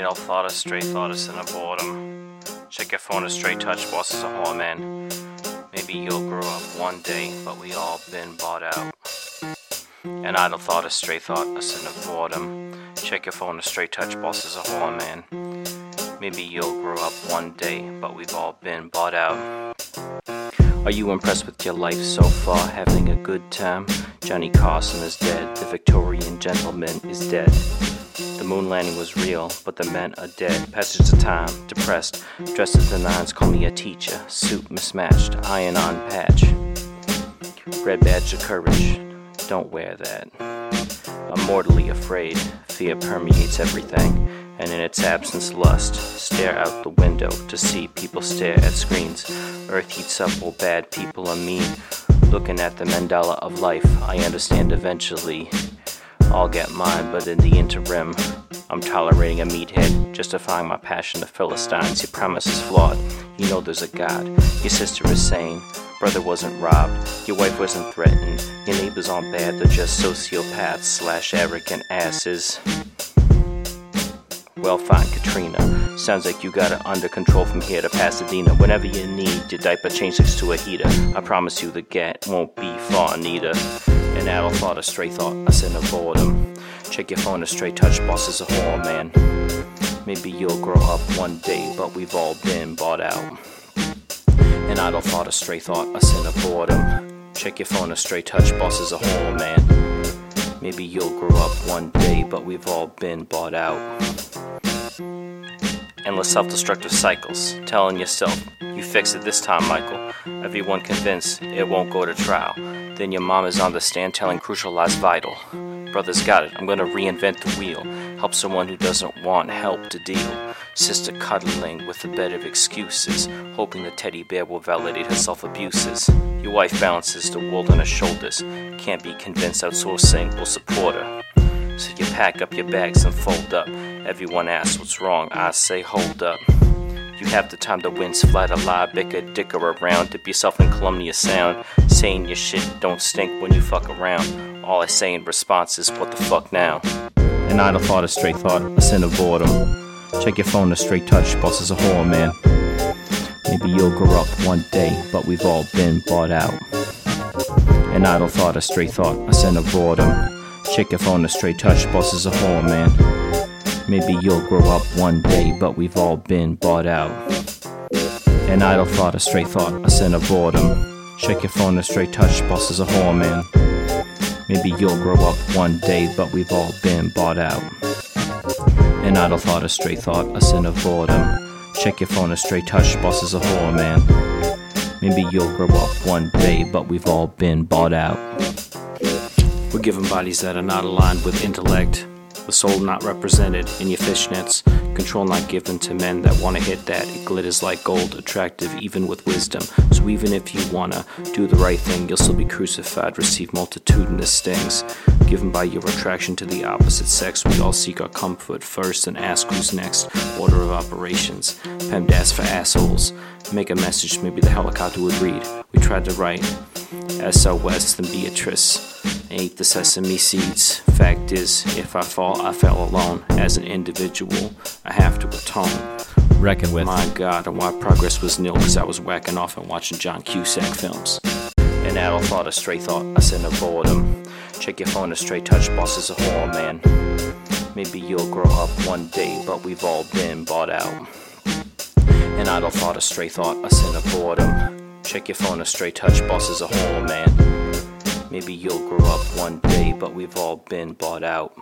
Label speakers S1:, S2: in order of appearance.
S1: idle thought, a stray thought, a boredom. Check your phone, a straight touch, boss is a whore man. Maybe you'll grow up one day, but we all been bought out. An idle thought, a stray thought, a sin of boredom. Check your phone, a straight touch, boss is a whore man. Maybe you'll grow up one day, but we've all been bought out. Are you impressed with your life so far? Having a good time? Johnny Carson is dead. The Victorian gentleman is dead. The moon landing was real, but the men are dead. Passage of time, depressed. Dressed as the nines, call me a teacher. Suit mismatched, iron on patch. Red badge of courage, don't wear that. I'm mortally afraid. Fear permeates everything, and in its absence, lust. Stare out the window to see people stare at screens. Earth heats up while bad people are mean. Looking at the mandala of life, I understand eventually. I'll get mine, but in the interim, I'm tolerating a meathead, justifying my passion to Philistines. Your premise is flawed. You know there's a God. Your sister is sane. Brother wasn't robbed. Your wife wasn't threatened. Your neighbors aren't bad. They're just sociopaths slash arrogant asses. Well, fine, Katrina. Sounds like you got it under control from here to Pasadena. Whenever you need your diaper change next to a heater, I promise you the get won't be far neither. An adult thought, a stray thought, a sin of boredom. Check your phone, a stray touch, boss is a whore, man. Maybe you'll grow up one day, but we've all been bought out. An idle thought, a stray thought, a sin of boredom. Check your phone, a stray touch, boss is a whore, man. Maybe you'll grow up one day, but we've all been bought out. Endless self destructive cycles, telling yourself, you fix it this time, Michael. Everyone convinced it won't go to trial. Then your mom is on the stand telling crucial lies vital. Brother's got it, I'm gonna reinvent the wheel. Help someone who doesn't want help to deal. Sister cuddling with a bed of excuses, hoping the teddy bear will validate her self abuses. Your wife balances the world on her shoulders, can't be convinced outsourcing will support her. So you pack up your bags and fold up. Everyone asks what's wrong, I say hold up. You have the time to wince, flat a lie, bicker, dicker around, dip yourself in calumnious sound, saying your shit don't stink when you fuck around. All I say in response is, what the fuck now? An idle thought, a straight thought, a sin of boredom. Check your phone, a straight touch, boss is a whore, man. Maybe you'll grow up one day, but we've all been bought out. An idle thought, a straight thought, a sin of boredom. Check your phone, a straight touch, boss is a whore, man. Maybe you'll grow up one day, but we've all been bought out. An idle thought, a straight thought, a sin of boredom. Check your phone, a straight touch, boss is a whore, man. Maybe you'll grow up one day, but we've all been bought out. An idle thought, a straight thought, a sin of boredom. Check your phone, a straight touch, boss is a whore, man. Maybe you'll grow up one day, but we've all been bought out. We're given bodies that are not aligned with intellect, the soul not represented in your fishnets, control not given to men that wanna hit that. It glitters like gold, attractive even with wisdom. So even if you wanna do the right thing, you'll still be crucified, receive multitudinous stings. Given by your attraction to the opposite sex, we all seek our comfort first and ask who's next. Order of operations. PEMDAS for assholes. Make a message, maybe the helicopter would read. We tried to write SOS than Beatrice. Ate the sesame seeds. Fact is, if I fall, I fell alone. As an individual, I have to atone.
S2: Reckon with.
S1: My God, and why progress was nil, cause I was whacking off and watching John Cusack films. An adult thought, a stray thought, a sin of boredom. Check your phone, a stray touch, boss is a whore, man. Maybe you'll grow up one day, but we've all been bought out. An idle thought, a stray thought, a sin of boredom. Check your phone, a stray touch, boss a whore, man. Maybe you'll grow up one day, but we've all been bought out.